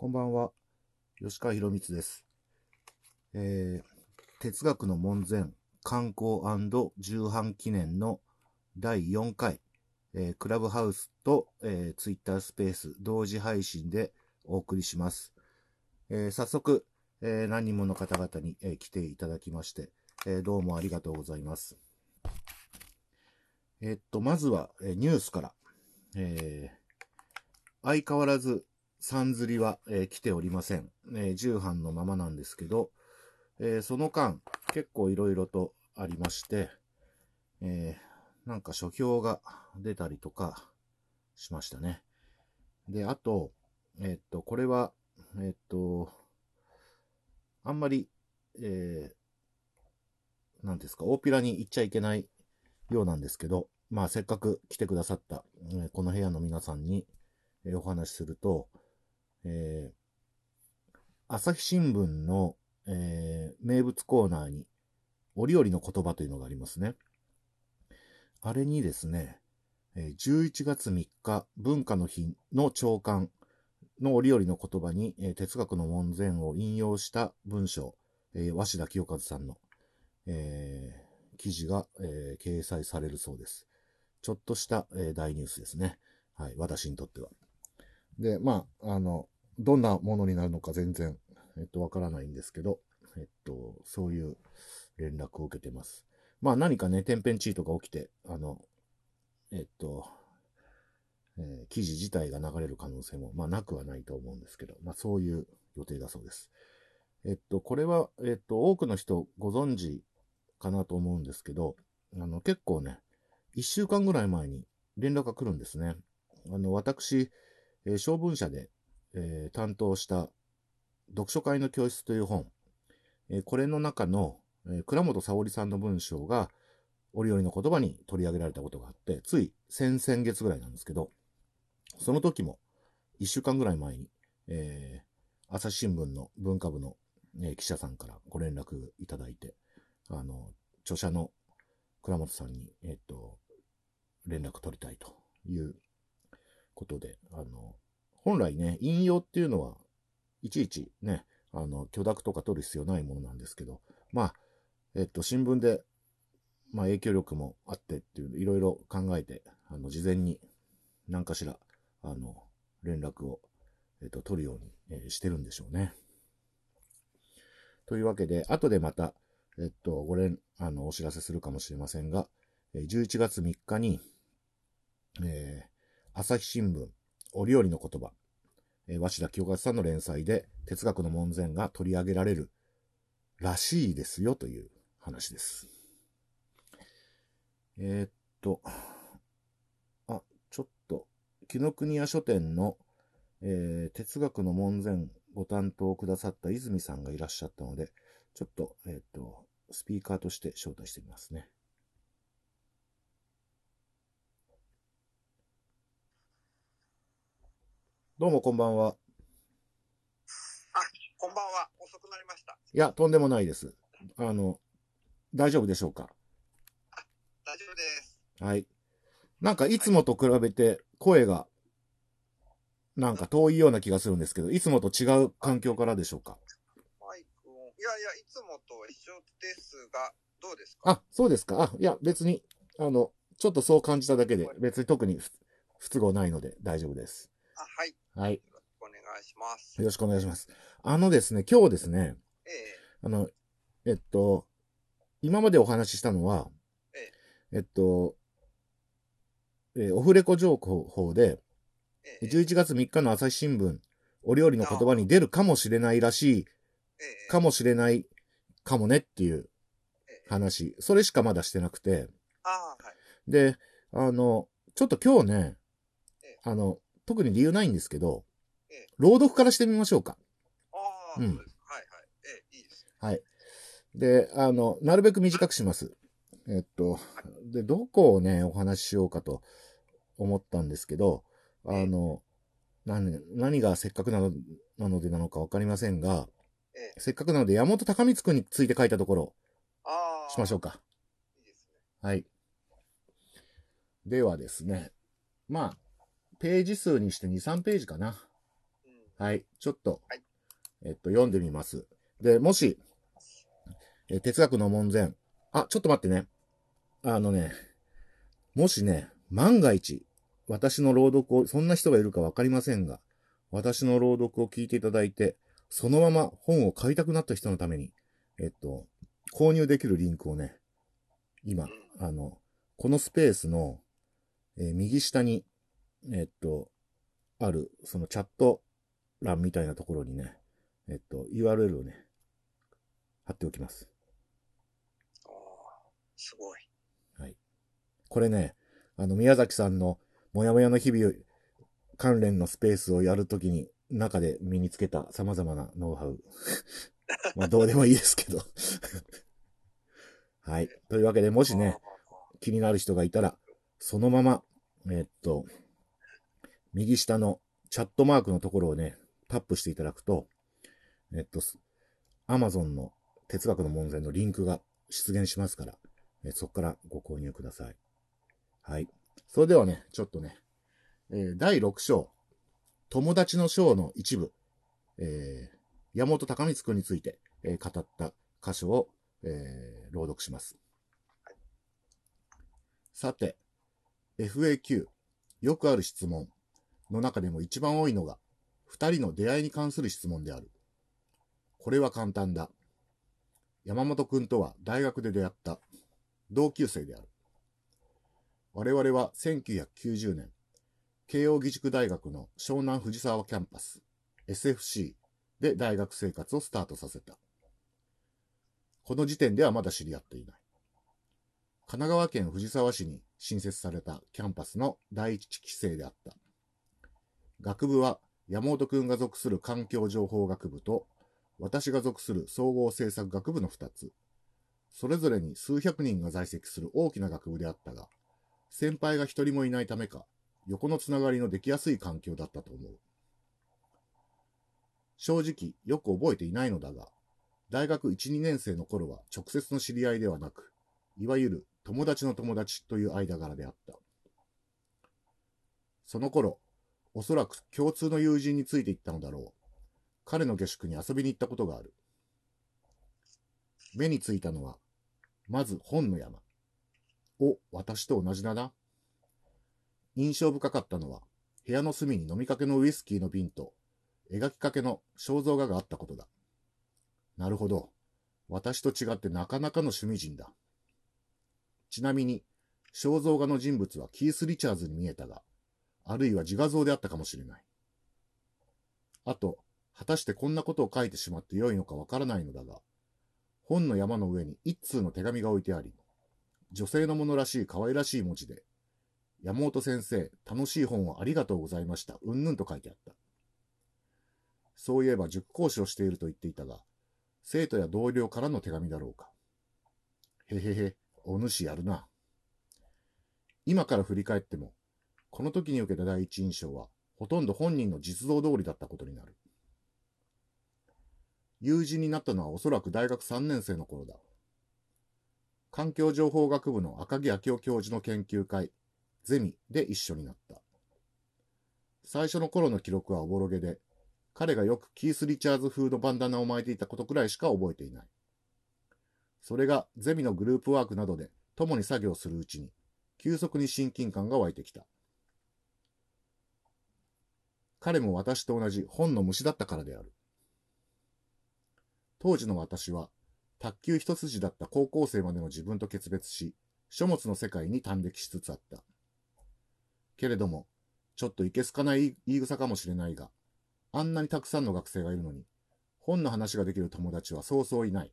こんばんは。吉川博光です。えー、哲学の門前観光重版記念の第4回、えークラブハウスと、えー、ツイッタースペース同時配信でお送りします。えー早速、えー何人もの方々に、えー来ていただきまして、えーどうもありがとうございます。えーっと、まずは、えーニュースから、えー相変わらず、さんずりは、えー来ておりません。えー重版のままなんですけど、えーその間、結構いろいろとありまして、えーなんか書評が出たりとかしましたね。で、あと、えーっと、これは、えーっと、あんまり、えー、なんですか、大っぴらに言っちゃいけないようなんですけど、まあ、せっかく来てくださった、えこの部屋の皆さんに、えお話しすると、えー朝日新聞の、えー名物コーナーに、折々の言葉というのがありますね。あれにですね、え11月3日文化の日の朝刊の折々の言葉に、え哲学の門前を引用した文章、え鷲田清和さんの、えー記事が、えー掲載されるそうです。ちょっとした、えー大ニュースですね。はい、私にとっては。で、まあ、あの、どんなものになるのか全然、えっと、わからないんですけど、えっと、そういう連絡を受けてます。まあ何かね、天変地異とか起きて、あの、えっと、えー記事自体が流れる可能性も、まあなくはないと思うんですけど、まあそういう予定だそうです。えっと、これは、えっと、多くの人ご存知かなと思うんですけど、あの、結構ね、一週間ぐらい前に連絡が来るんですね。あの、私、えー小文社で、えー担当した読書会の教室という本、えーこれの中の、え倉本沙織さんの文章が折々の言葉に取り上げられたことがあって、つい先々月ぐらいなんですけど、その時も一週間ぐらい前に、え朝日新聞の文化部の、え記者さんからご連絡いただいて、あの、著者の倉本さんに、えっ、と、連絡取りたいということで、あの、本来ね、引用っていうのは、いちいちね、あの、許諾とか取る必要ないものなんですけど、まあ、えっと、新聞で、まあ、影響力もあってっていう、いろいろ考えて、あの、事前に何かしら、あの、連絡を、えっと、取るように、えーしてるんでしょうね。というわけで、後でまた、えっと、ご連、あの、お知らせするかもしれませんが、11月3日に、えー朝日新聞、折々の言葉、えー鷲田清和さんの連載で哲学の門前が取り上げられるらしいですよという話です。えーっと、あ、ちょっと、紀ノ国屋書店の、えー哲学の門前ご担当くださった泉さんがいらっしゃったので、ちょっと、えーっと、スピーカーとして招待してみますね。どうもこんばんは。こんばんは。遅くなりました。いや、とんでもないです。あの、大丈夫でしょうか？大丈夫です。はい。なんかいつもと比べて声が、なんか遠いような気がするんですけど、いつもと違う環境からでしょうか？マイクを。いやいや、いつもと一緒ですが、どうですか？あ、そうですか。あ、いや、別に、あの、ちょっとそう感じただけで、別に特に不不都合ないので大丈夫です。あ、はい。はい。お願いします。よろしくお願いします。あのですね、今日ですね、ええあの、えっと、今までお話ししたのはえ、えっと、えーオフレコ情報で、ええ11月3日の朝日新聞、折々の言葉に出るかもしれないらしい、ええかもしれないかもねっていうええ話。それしかまだしてなくて。あはい。で、あの、ちょっと今日ねええ、あの、特に理由ないんですけどええ、朗読からしてみましょうか。ああ、うんそうです。はいはい。ええいいですよ。はい。で、あの、なるべく短くします。えっと、で、どこをね、お話ししようかと思ったんですけど、あの、何、何がせっかくなのなのでなのかわかりませんが、ええせっかくなので山本隆光くんについて書いたところ。しましょうか。いいですね。はい。ではですね、まあ、ページ数にして2、3ページかな。うん。はい。ちょっと、はいえっと、読んでみます。で、もし、えー哲学の門前、あ、ちょっと待ってね。あのね、もしね、万が一、私の朗読を、そんな人がいるかわかりませんが、私の朗読を聞いていただいて、そのまま本を買いたくなった人のために、えっと、購入できるリンクをね、今、あの、このスペースの、えー右下に、えっと、ある、そのチャット欄みたいなところにね、えっと、URL をね、貼っておきます。おーすごい。これね、あの、宮崎さんの、もやもやの日々関連のスペースをやるときに、中で身につけた様々なノウハウ。まあ、どうでもいいですけど。はい。というわけで、もしね、気になる人がいたら、そのまま、えっと、右下のチャットマークのところをね、タップしていただくと、えっと、アマゾンの哲学の門前のリンクが出現しますから、えそこからご購入ください。はい。それではね、ちょっとね、えー第6章、友達の章の一部、えー山本隆光くんについて、えー語った箇所を、えー朗読します。さて、FAQ、よくある質問の中でも一番多いのが、二人の出会いに関する質問である。これは簡単だ。山本くんとは大学で出会った同級生である。我々は1990年、慶応義塾大学の湘南藤沢キャンパス、SFC で大学生活をスタートさせた。この時点ではまだ知り合っていない。神奈川県藤沢市に新設されたキャンパスの第一期生であった。学部は山本くんが属する環境情報学部と私が属する総合政策学部の2つ。それぞれに数百人が在籍する大きな学部であったが、先輩が一人もいないためか、横のつながりのできやすい環境だったと思う。正直、よく覚えていないのだが、大学1、2年生の頃は直接の知り合いではなく、いわゆる友達の友達という間柄であった。その頃、おそらく共通の友人についていったのだろう。彼の下宿に遊びに行ったことがある。目についたのは、まず本の山。お、私と同じだな。印象深かったのは、部屋の隅に飲みかけのウイスキーの瓶と、描きかけの肖像画があったことだ。なるほど。私と違ってなかなかの趣味人だ。ちなみに、肖像画の人物はキース・リチャーズに見えたが、あるいは自画像であったかもしれない。あと、果たしてこんなことを書いてしまってよいのかわからないのだが、本の山の上に一通の手紙が置いてあり、女性のものらしい可愛らしい文字で、山本先生、楽しい本をありがとうございました。うんぬんと書いてあった。そういえば塾講師をしていると言っていたが、生徒や同僚からの手紙だろうか。へへへ、お主やるな。今から振り返っても、この時に受けた第一印象は、ほとんど本人の実像通りだったことになる。友人になったのはおそらく大学3年生の頃だ。環境情報学部の赤木明夫教授の研究会、ゼミで一緒になった。最初の頃の記録はおぼろげで、彼がよくキース・リチャーズ風のバンダナを巻いていたことくらいしか覚えていない。それがゼミのグループワークなどで共に作業するうちに、急速に親近感が湧いてきた。彼も私と同じ本の虫だったからである。当時の私は、卓球一筋だった高校生までの自分と決別し、書物の世界に端的しつつあった。けれども、ちょっといけすかない言い草かもしれないが、あんなにたくさんの学生がいるのに、本の話ができる友達はそうそういない。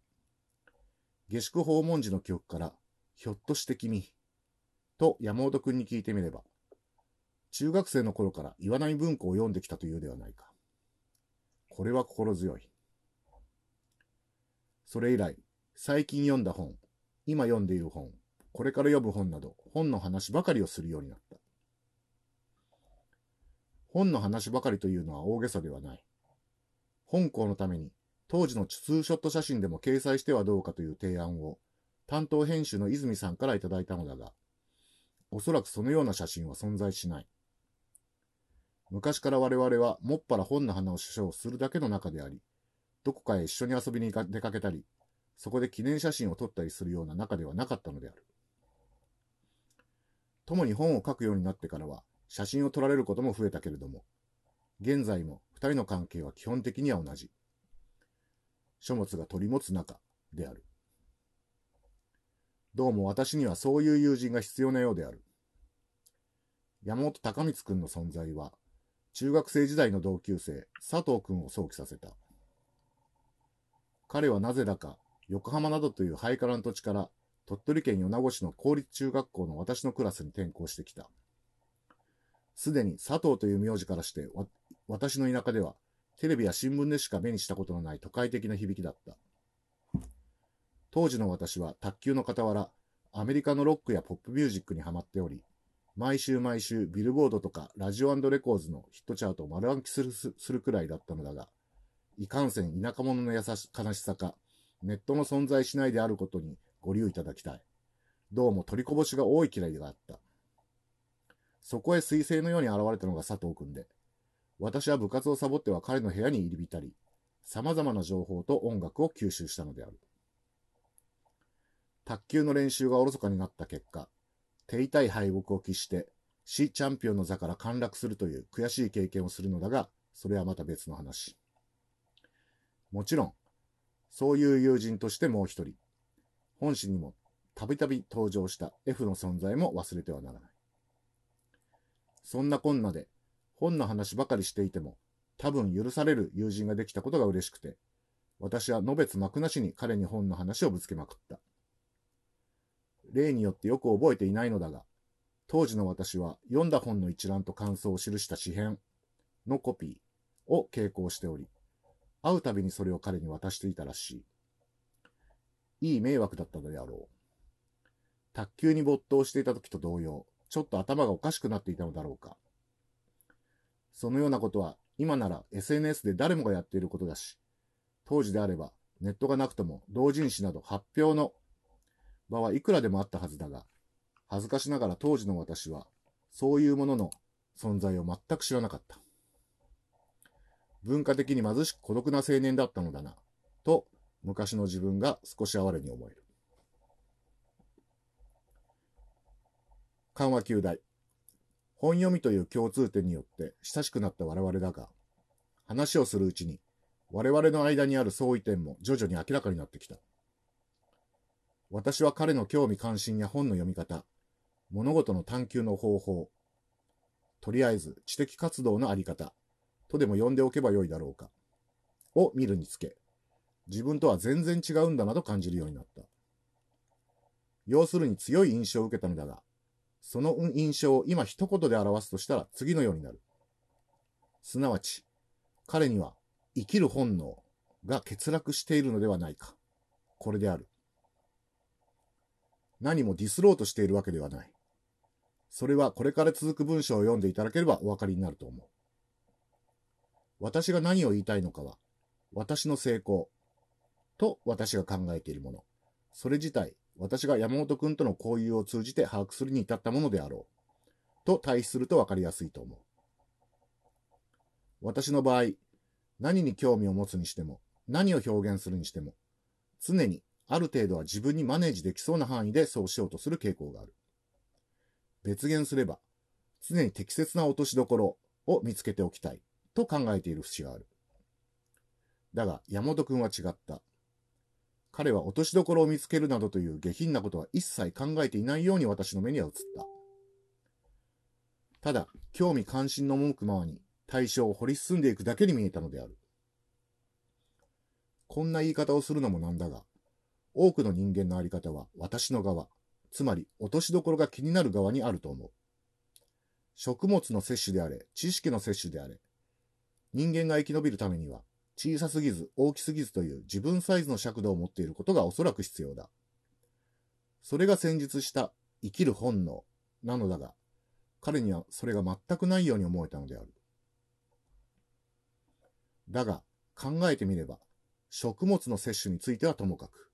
下宿訪問時の記憶から、ひょっとして君、と山本くんに聞いてみれば、中学生の頃から岩波文庫を読んできたというではないか。これは心強い。それ以来、最近読んだ本、今読んでいる本、これから読む本など、本の話ばかりをするようになった。本の話ばかりというのは大げさではない。本校のために、当時のツーショット写真でも掲載してはどうかという提案を、担当編集の泉さんからいただいたのだが、おそらくそのような写真は存在しない。昔から我々はもっぱら本の花を主張するだけの中であり、どこかへ一緒に遊びに出かけたり、そこで記念写真を撮ったりするような仲ではなかったのである。共に本を書くようになってからは、写真を撮られることも増えたけれども、現在も二人の関係は基本的には同じ。書物が取り持つ仲である。どうも私にはそういう友人が必要なようである。山本隆光くんの存在は、中学生時代の同級生、佐藤くんを想起させた。彼はなぜだか、横浜などというハイカラの土地から鳥取県米子市の公立中学校の私のクラスに転校してきた。すでに佐藤という名字からして、私の田舎では、テレビや新聞でしか目にしたことのない都会的な響きだった。当時の私は卓球の傍ら、アメリカのロックやポップミュージックにハマっており、毎週毎週ビルボードとかラジオレコーズのヒットチャートを丸暗記するするくらいだったのだが、いかんせん田舎者の優し悲しさか、ネットの存在しないであることにご留意いただきたい。どうも取りこぼしが多い嫌いがあった。そこへ彗星のように現れたのが佐藤くんで、私は部活をサボっては彼の部屋に入り浸り、様々な情報と音楽を吸収したのである。卓球の練習がおろそかになった結果、手痛い敗北を喫して、市チャンピオンの座から陥落するという悔しい経験をするのだが、それはまた別の話。もちろん、そういう友人としてもう一人、本誌にもたびたび登場した F の存在も忘れてはならない。そんなこんなで、本の話ばかりしていても、多分許される友人ができたことが嬉しくて、私はのべつ幕なしに彼に本の話をぶつけまくった。例によってよく覚えていないのだが、当時の私は読んだ本の一覧と感想を記した詩編のコピーを傾向しており、会うたびにそれを彼に渡していたらしい。いい迷惑だったのであろう。卓球に没頭していた時と同様、ちょっと頭がおかしくなっていたのだろうか。そのようなことは今なら SNS で誰もがやっていることだし、当時であればネットがなくとも同人誌など発表の場はいくらでもあったはずだが、恥ずかしながら当時の私はそういうものの存在を全く知らなかった。文化的に貧しく孤独な青年だったのだな、と昔の自分が少し哀れに思える。緩和球大。本読みという共通点によって親しくなった我々だが、話をするうちに我々の間にある相違点も徐々に明らかになってきた。私は彼の興味関心や本の読み方、物事の探求の方法、とりあえず知的活動のあり方、とでも呼んでおけばよいだろうか、を見るにつけ、自分とは全然違うんだなと感じるようになった。要するに強い印象を受けたのだが、その印象を今一言で表すとしたら次のようになる。すなわち、彼には生きる本能が欠落しているのではないか。これである。何もディスろうとしているわけではない。それはこれから続く文章を読んでいただければお分かりになると思う。私が何を言いたいのかは、私の成功と私が考えているもの。それ自体、私が山本くんとの交友を通じて把握するに至ったものであろう。と対比すると分かりやすいと思う。私の場合、何に興味を持つにしても、何を表現するにしても、常にある程度は自分にマネージできそうな範囲でそうしようとする傾向がある。別言すれば、常に適切な落としどころを見つけておきたいと考えている節がある。だが、山本くんは違った。彼は落としどころを見つけるなどという下品なことは一切考えていないように私の目には映った。ただ、興味関心の赴くままに対象を掘り進んでいくだけに見えたのである。こんな言い方をするのもなんだが、多くの人間のあり方は私の側、つまり落としどころが気になる側にあると思う。食物の摂取であれ、知識の摂取であれ、人間が生き延びるためには、小さすぎず大きすぎずという自分サイズの尺度を持っていることがおそらく必要だ。それが先日した生きる本能なのだが、彼にはそれが全くないように思えたのである。だが、考えてみれば、食物の摂取についてはともかく、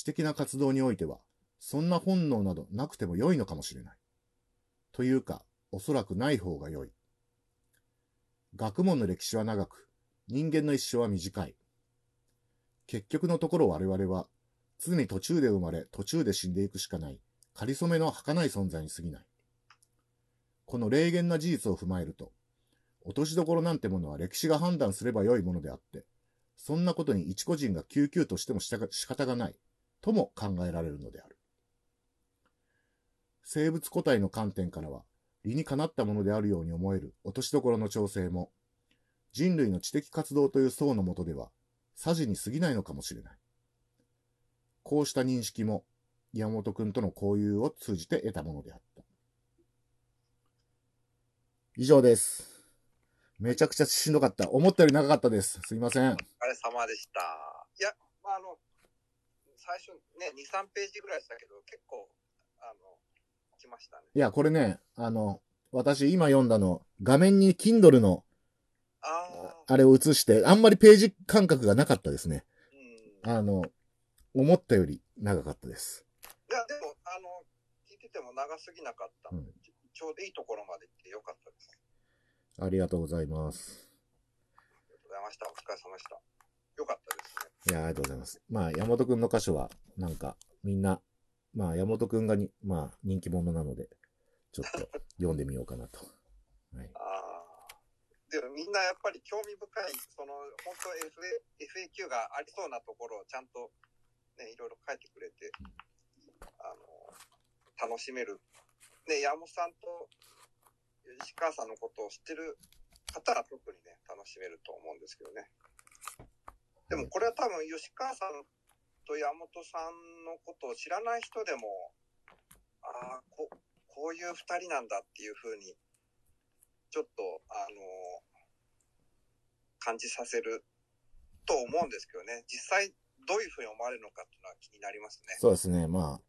知的な活動においては、そんな本能などなくても良いのかもしれない。というか、おそらくない方が良い。学問の歴史は長く、人間の一生は短い。結局のところ我々は、常に途中で生まれ、途中で死んでいくしかない、仮初めの儚い存在に過ぎない。この霊言な事実を踏まえると、落としどころなんてものは歴史が判断すればよいものであって、そんなことに一個人が救急としても仕方がない、とも考えられるのである。生物個体の観点からは、理にかなったものであるように思える落としどころの調整も、人類の知的活動という層のもとでは、さじに過ぎないのかもしれない。こうした認識も、山本くんとの交友を通じて得たものであった。以上です。めちゃくちゃしんどかった。思ったより長かったです。すいません。お疲れ様でした。いや、まあ、あの、最初ね、2、3ページぐらいでしたけど、結構、あの、来ましたね。いや、これね、あの、私今読んだの、画面に Kindle のああ、あれを映して、あんまりページ感覚がなかったですね。うん。あの、思ったより長かったです。いや、でも、あの、聞いてても長すぎなかったので、うんちょうどいいところまで行ってよかったです。ありがとうございます。ありがとうございました。お疲れ様でした。よかったですね。いや、ありがとうございます。まあ、山本くんの箇所は、なんか、みんな、まあ、山本くんがに、まあ、人気者なので、ちょっと読んでみようかなと。はい。ああ。でもみんなやっぱり興味深い、その、本当 FA FAQ がありそうなところをちゃんと、ね、いろいろ書いてくれて、あの、楽しめる。ね、山本さんと石川さんのことを知ってる方は特にね、楽しめると思うんですけどね。でもこれは多分吉川さんと山本さんのことを知らない人でも、ああ、ここういう二人なんだっていうふうに、ちょっと、あの感じさせると思うんですけどね。実際どういうふうに思われるのかっていうのは気になりますね。そうですね。まあ、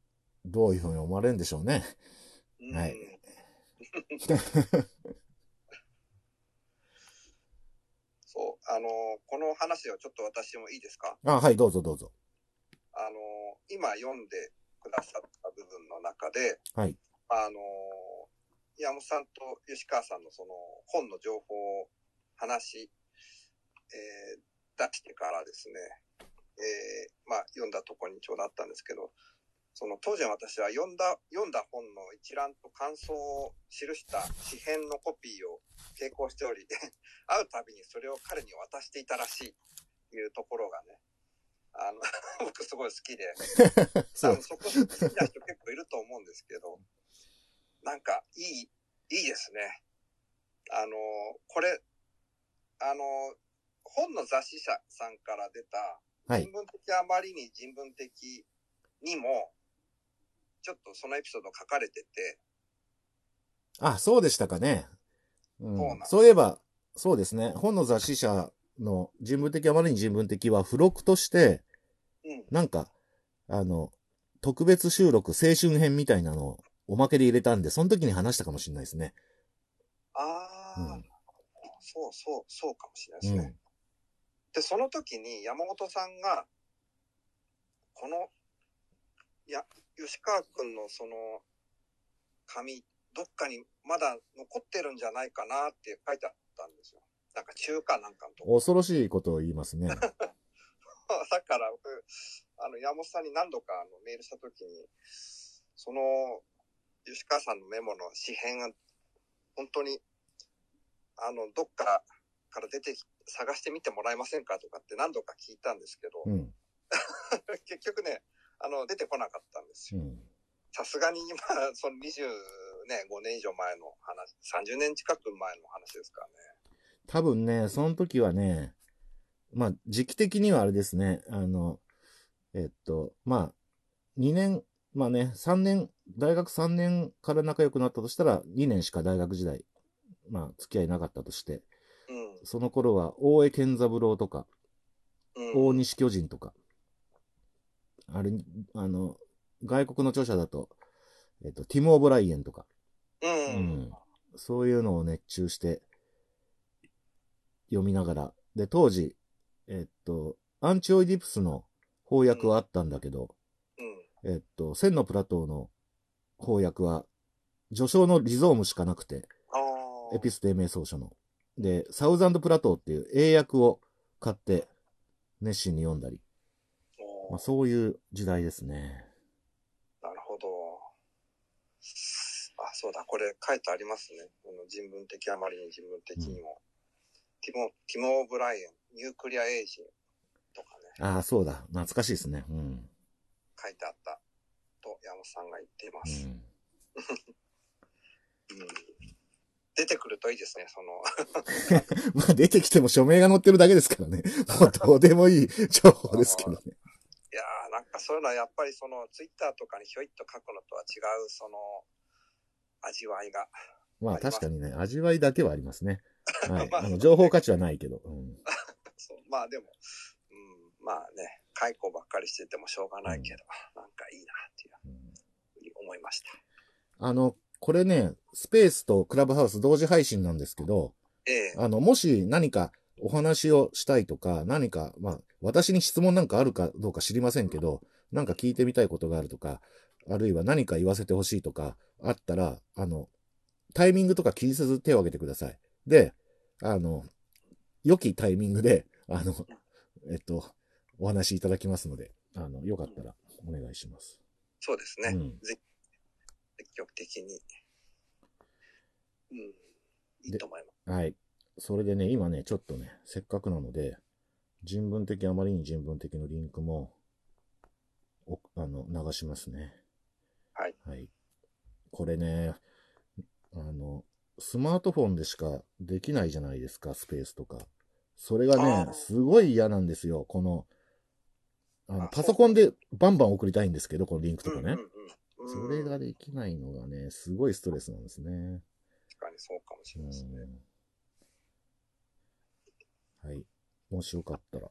どういうふうに思われるんでしょうね。うんはい そう、あのこの話をちょっと私もいいですか？あ、はい、どうぞどうぞ。あの今読んでくださった部分の中で、はい。あの山本さんと吉川さんのその本の情報を話し、えー出してからですね、えーまあ読んだところにちょうどあったんですけど、その当時の私は読んだ、読んだ本の一覧と感想を記した紙編のコピーを並行しており、会うたびにそれを彼に渡していたらしいというところがね、あの、僕すごい好きで、そ。そこ好きな人結構いると思うんですけど、なんかいい、いいですね。あの、これ、あの、本の雑誌社さんから出た、はい人。文的あまりに人文的にも、ちょっとそのエピソード書かれてて、あ、そうでしたかね。うそう。そういえば、そうですね。本の雑誌社の人文的あまりに人文的は付録として、うん、なんか、あの、特別収録青春編みたいなのをおまけで入れたんで、その時に話したかもしれないですね。ああ、うんそうそう、そうかもしれないでうすね。ん。で、その時に山本さんが、この、いや、吉川くんのその、紙、どっかにまだ残ってるんじゃないかなって書いてあったんですよ。なんか中華なんかのとこ。恐ろしいことを言いますね。だから僕、あの、山本さんに何度かあのメールした時に、その、吉川さんのメモの紙編が、本当に、あの、どっかから出てき、探してみてもらえませんかとかって何度か聞いたんですけど、うん。結局ね、あの、出てこなかったんですよ。うん。さすがに今、その20ね、5年以上前の話、30年近く前の話ですからね。多分ね、その時はね、まあ、時期的にはあれですね、あの、えっと、まあ、2年、まあね、3年、大学3年から仲良くなったとしたら、2年しか大学時代、まあ、付き合いなかったとして、うん。その頃は、大江健三郎とか、うん、大西巨人とか、あれ、あの、外国の著者だと、えっと、ティム・オブライエンとか、う。うんん。そういうのを熱中して読みながら。で、当時、えっと、アンチオイディプスの翻訳はあったんだけど、うん。えっと、千のプラトーの翻訳は、序章のリゾームしかなくて。エピステーメー叢書の。で、 Thousand Plateau っていう英訳を買って、熱心に読んだり、まあ、そういう時代ですね。なるほど。あ、そうだ、これ書いてありますね。この人文的あまりに人文的にも。ティム、ティム・オブライエン、ニュークリア・エイジとかね、ああ、そうだ。懐かしいですね。うん。書いてあったと山本さんが言っていまうす。ん、うん 出てくるといいですね、その、まあ出てきても署名が載ってるだけですからね。もうどうでもいい情報ですけどね。そういうのはやっぱりそのツイッターとかにひょいっと書くのとは違うその味わいが。まあ確かにね、味わいだけはありますね。はい。まああの、情報価値はないけど。うん。そうまあでも、うん、まあね、解雇ばっかりしててもしょうがないけど、なんかいいなっていううんふうに思いました。あの、これね、スペースとクラブハウス同時配信なんですけど、ええあの、もし何かお話をしたいとか、何か、まあ、私に質問なんかあるかどうか知りませんけど、なんか聞いてみたいことがあるとか、あるいは何か言わせてほしいとか、あったら、あの、タイミングとか気にせず手を挙げてください。で、あの、良きタイミングで、あの、えっと、お話しいただきますので、あの、よかったらお願いします。そうですね。うんぜ積極的に。うん。いいと思います。はい。それでね、今ね、ちょっとね、せっかくなので、人文的、あまりに人文的のリンクも、おあの、流しますね。はい。はい。これね、あの、スマートフォンでしかできないじゃないですか、スペースとか。それがね、すごい嫌なんですよ、この、あの、あパソコンでバンバン送りたいんですけど、このリンクとかね。それができないのがね、すごいストレスなんですね。確かにそうかもしれないですね。うんはい。もしよかったら、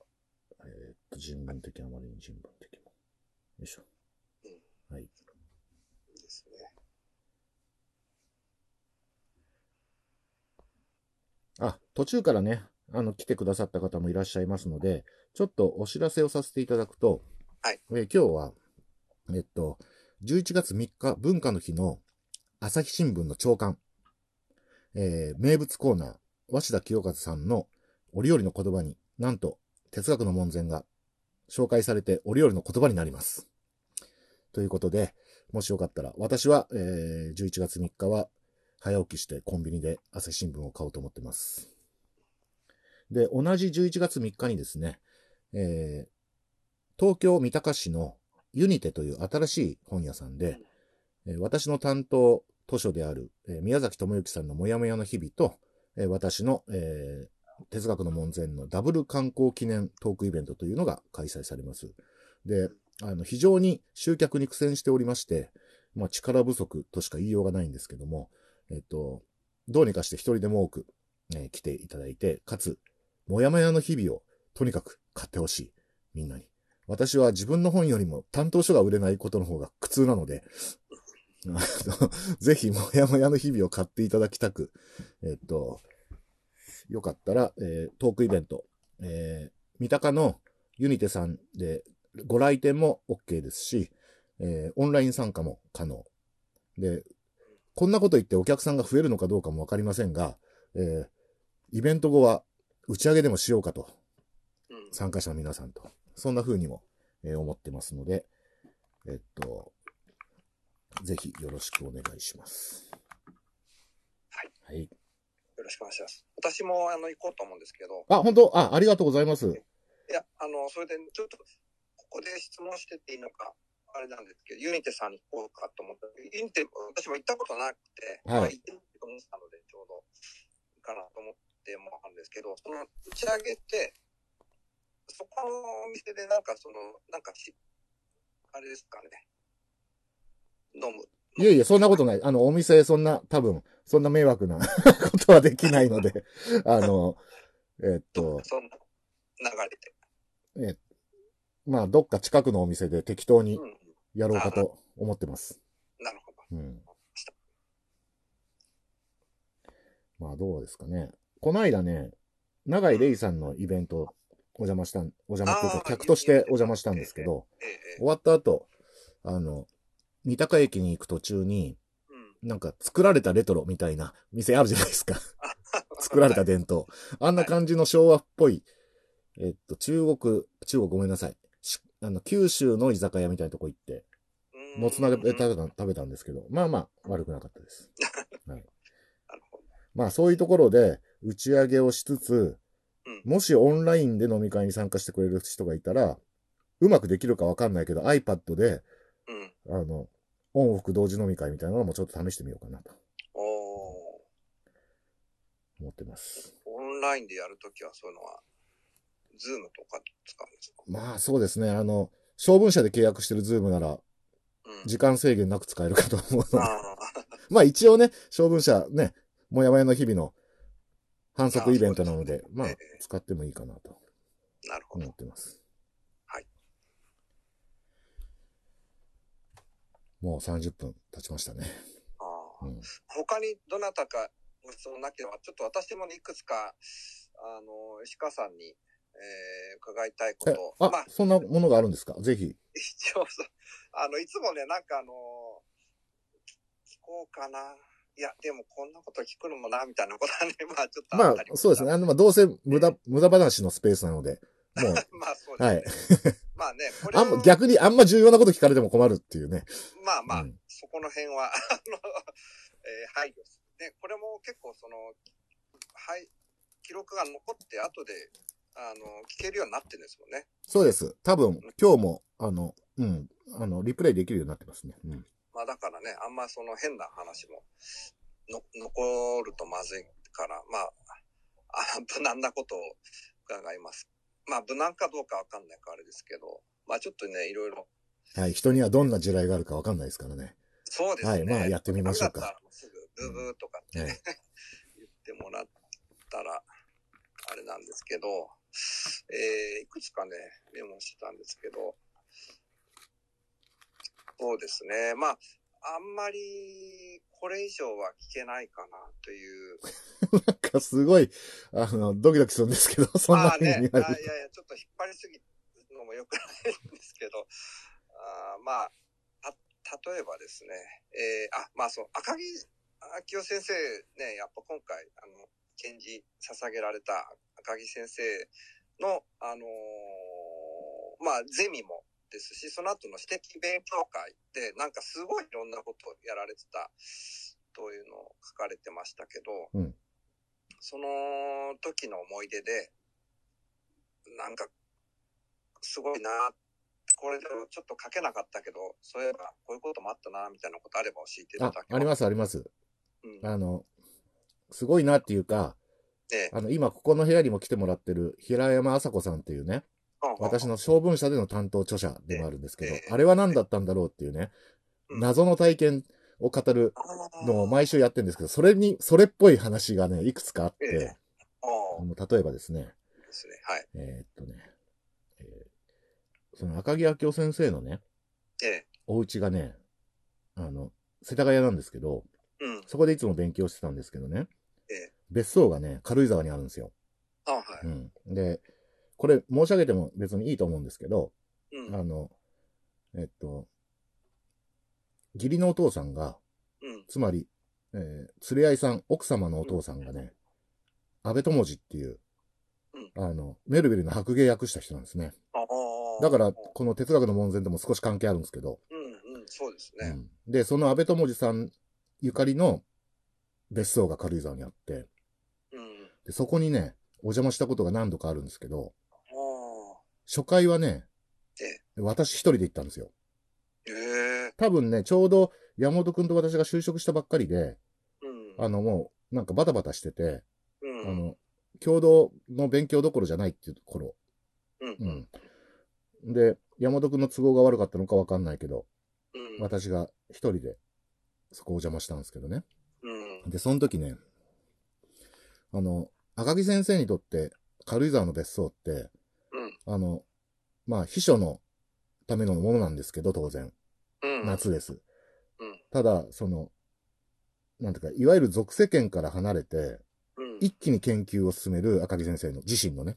えーっと、人文的、あまりに人文的も。よいしょ。はい。いいですね。あ、途中からね、あの、来てくださった方もいらっしゃいますので、ちょっとお知らせをさせていただくと、はいえー今日は、えっと、11月3日、文化の日の朝日新聞の朝刊、えー名物コーナー、鷲田清和さんの折々の言葉に、なんと、哲学の門前が紹介されて折々の言葉になります。ということで、もしよかったら、私は、えー11月3日は、早起きしてコンビニで朝日新聞を買おうと思ってます。で、同じ11月3日にですね、えー東京三鷹市のユニテという新しい本屋さんで、えー私の担当図書である、えー宮崎智之さんのもやもやの日々と、えー私の、えー哲学の門前のダブル観光記念トークイベントというのが開催されます。で、あの、非常に集客に苦戦しておりまして、まあ力不足としか言いようがないんですけども、えっと、どうにかして一人でも多く、えー来ていただいて、かつ、もやもやの日々をとにかく買ってほしい。みんなに。私は自分の本よりも担当書が売れないことの方が苦痛なので、あのぜひ、もやもやの日々を買っていただきたく、えっと、よかったら、えートークイベント、えー三鷹のユニテさんでご来店も OK ですし、えーオンライン参加も可能。で、こんなこと言ってお客さんが増えるのかどうかもわかりませんが、えーイベント後は打ち上げでもしようかと、うん。参加者の皆さんと、そんな風にも、えー思ってますので、えっと、ぜひよろしくお願いします。はい。はい。しくお願いします。私もあの行こうと思うんですけど、あ、本当？あ、ありがとうございます。いや、あの、それでちょっと、ここで質問してていいのか、あれなんですけど、ユニテさんに行こうかと思ったユニテ、私も行ったことなくて、はいまあ行ってみようと思ってたので、ちょうどいいかなと思ってもあるんですけど、その打ち上げって、そこのお店でなんかその、なんかし、あれですかね、飲む。いえいえ、そんなことない。あの、お店、そんな、多分、そんな迷惑な ことはできないので、あの、えっと、その流れて。まあ、どっか近くのお店で適当にうん。やろうかと思ってます。なるほど。うん。まあ、どうですかね。この間ね、永井玲さんのイベント、お邪魔したん、お邪魔っていうか、客としてお邪魔したんですけど、ええええ終わった後、あの、三鷹駅に行く途中に、うん。なんか作られたレトロみたいな店あるじゃないですか。作られた伝統。あんな感じの昭和っぽい、えっと、中国、中国ごめんなさい。しあの、九州の居酒屋みたいなとこ行って、うんもつな食べた食べたんですけど、まあまあ、悪くなかったです。はい。まあ、そういうところで打ち上げをしつつ、うんもしオンラインで飲み会に参加してくれる人がいたら、うまくできるかわかんないけど、iPad で、うん。あの、オンオフ同時飲み会みたいなのもちょっと試してみようかなとおー思ってます。オンラインでやるときはそういうのは、 Zoom とか使うんですか？まあ、そうですね。あの、晶文社で契約してる Zoom なら、うん。時間制限なく使えるかと思うので。あ まあ一応ね、小文社ね、もやもやの日々の反則イベントなので、まあですねええ使ってもいいかなとあ、なるほど思。ってます。はい。もう30分経ちましたね。ああうん、他にどなたかご質問なければ、ちょっと私もねいくつか、あの、石川さんに、えー伺いたいこえと。あ、まあ、そんなものがあるんですか？ぜひ。一応そう、あの、いつもね、なんかあの、聞こうかな。いや、でもこんなこと聞くのもな、みたいなことはね、まあちょっとまあったりも、そうですね。あの、まあ、どうせ無駄、無駄話のスペースなので、もう、まあそうはですね。い。まあね、これをあんま、逆にあんま重要なこと聞かれても困るっていうね。まあまあ、うんそこの辺は、あの、えー配慮する。で、これも結構その、はい、記録が残って後で、あの、聞けるようになってるんですもんね。そうです。多分、今日も、あの、うん、あの、リプレイできるようになってますね。うん。まあだからね、あんまその変な話も、の、残るとまずいから、まあ、あ無難なことを伺います。まあ無難かどうかわかんないからあれですけど、まあちょっとね、いろいろ、はい。人にはどんな地雷があるかわかんないですからね。そうですね。はいまあやってみましょうかすぐ、ブーブーとかってね、はい 言ってもらったら、あれなんですけど、えー、いくつかね、メモしてたんですけど、そうですね。まあ、あんまり、これ以上は聞けないかなという。なんかすごい、あの、ドキドキするんですけど、そんなまあね、あいやいや、ちょっと引っ張りすぎるのも良くないんですけど、あーまあ、た、例えばですね、えー、あ、まあそう、赤木明夫先生ね、やっぱ今回、あの、展示捧げられた赤木先生の、あのーまあ、ゼミもですし、その後の私的勉強会で、なんかすごいいろんなことをやられてた、というのを書かれてましたけど、うんその時の思い出で、なんか、すごいな、これでもちょっと書けなかったけど、そういえばこういうこともあったな、みたいなことあれば教えていたあだけ、ありますす、あります。うん。あの、すごいなっていうか、ええあの、今ここの部屋にも来てもらってる平山麻子さんっていうね、私の小文社での担当著者でもあるんですけどええ、あれは何だったんだろうっていうね、うん謎の体験を語るのを毎週やってるんですけど、それに、それっぽい話がね、いくつかあって例えばですね。えーっとね、えーその赤木明夫先生のね、ええ。お家がね、あの、世田谷なんですけど、うん。そこでいつも勉強してたんですけどね、ええ。別荘がね、軽井沢にあるんですよ。うん。で、これ申し上げても別にいいと思うんですけど、うん。あの、えっと、義理のお父さんが、うん。つまり、えー、連れ合いさん、奥様のお父さんがね、安倍智次っていう、あの、メルビルの白芸訳した人なんですね。だから、この哲学の門前でも少し関係あるんですけど、うん、うん、そうですね。うんで、その安倍智次さんゆかりの別荘が軽井沢にあって、うん。でそこにね、お邪魔したことが何度かあるんですけど。初回はねえ、私一人で行ったんですよ。ええ。多分ね、ちょうど山本くんと私が就職したばっかりで、うん。あのもう、なんかバタバタしてて、うん。あの、共同の勉強どころじゃないっていう頃。うん。ううん。ん。で、山本くんの都合が悪かったのかわかんないけど、うん。私が一人でそこをお邪魔したんですけどね。うん。で、その時ね、あの、赤木先生にとって軽井沢の別荘って、うん。あの、まあ、秘書のためのものなんですけど、当然。うん。夏です。うんただ、その、なんていうか、いわゆる属世間から離れて、うん。一気に研究を進める赤木先生の、自身のね。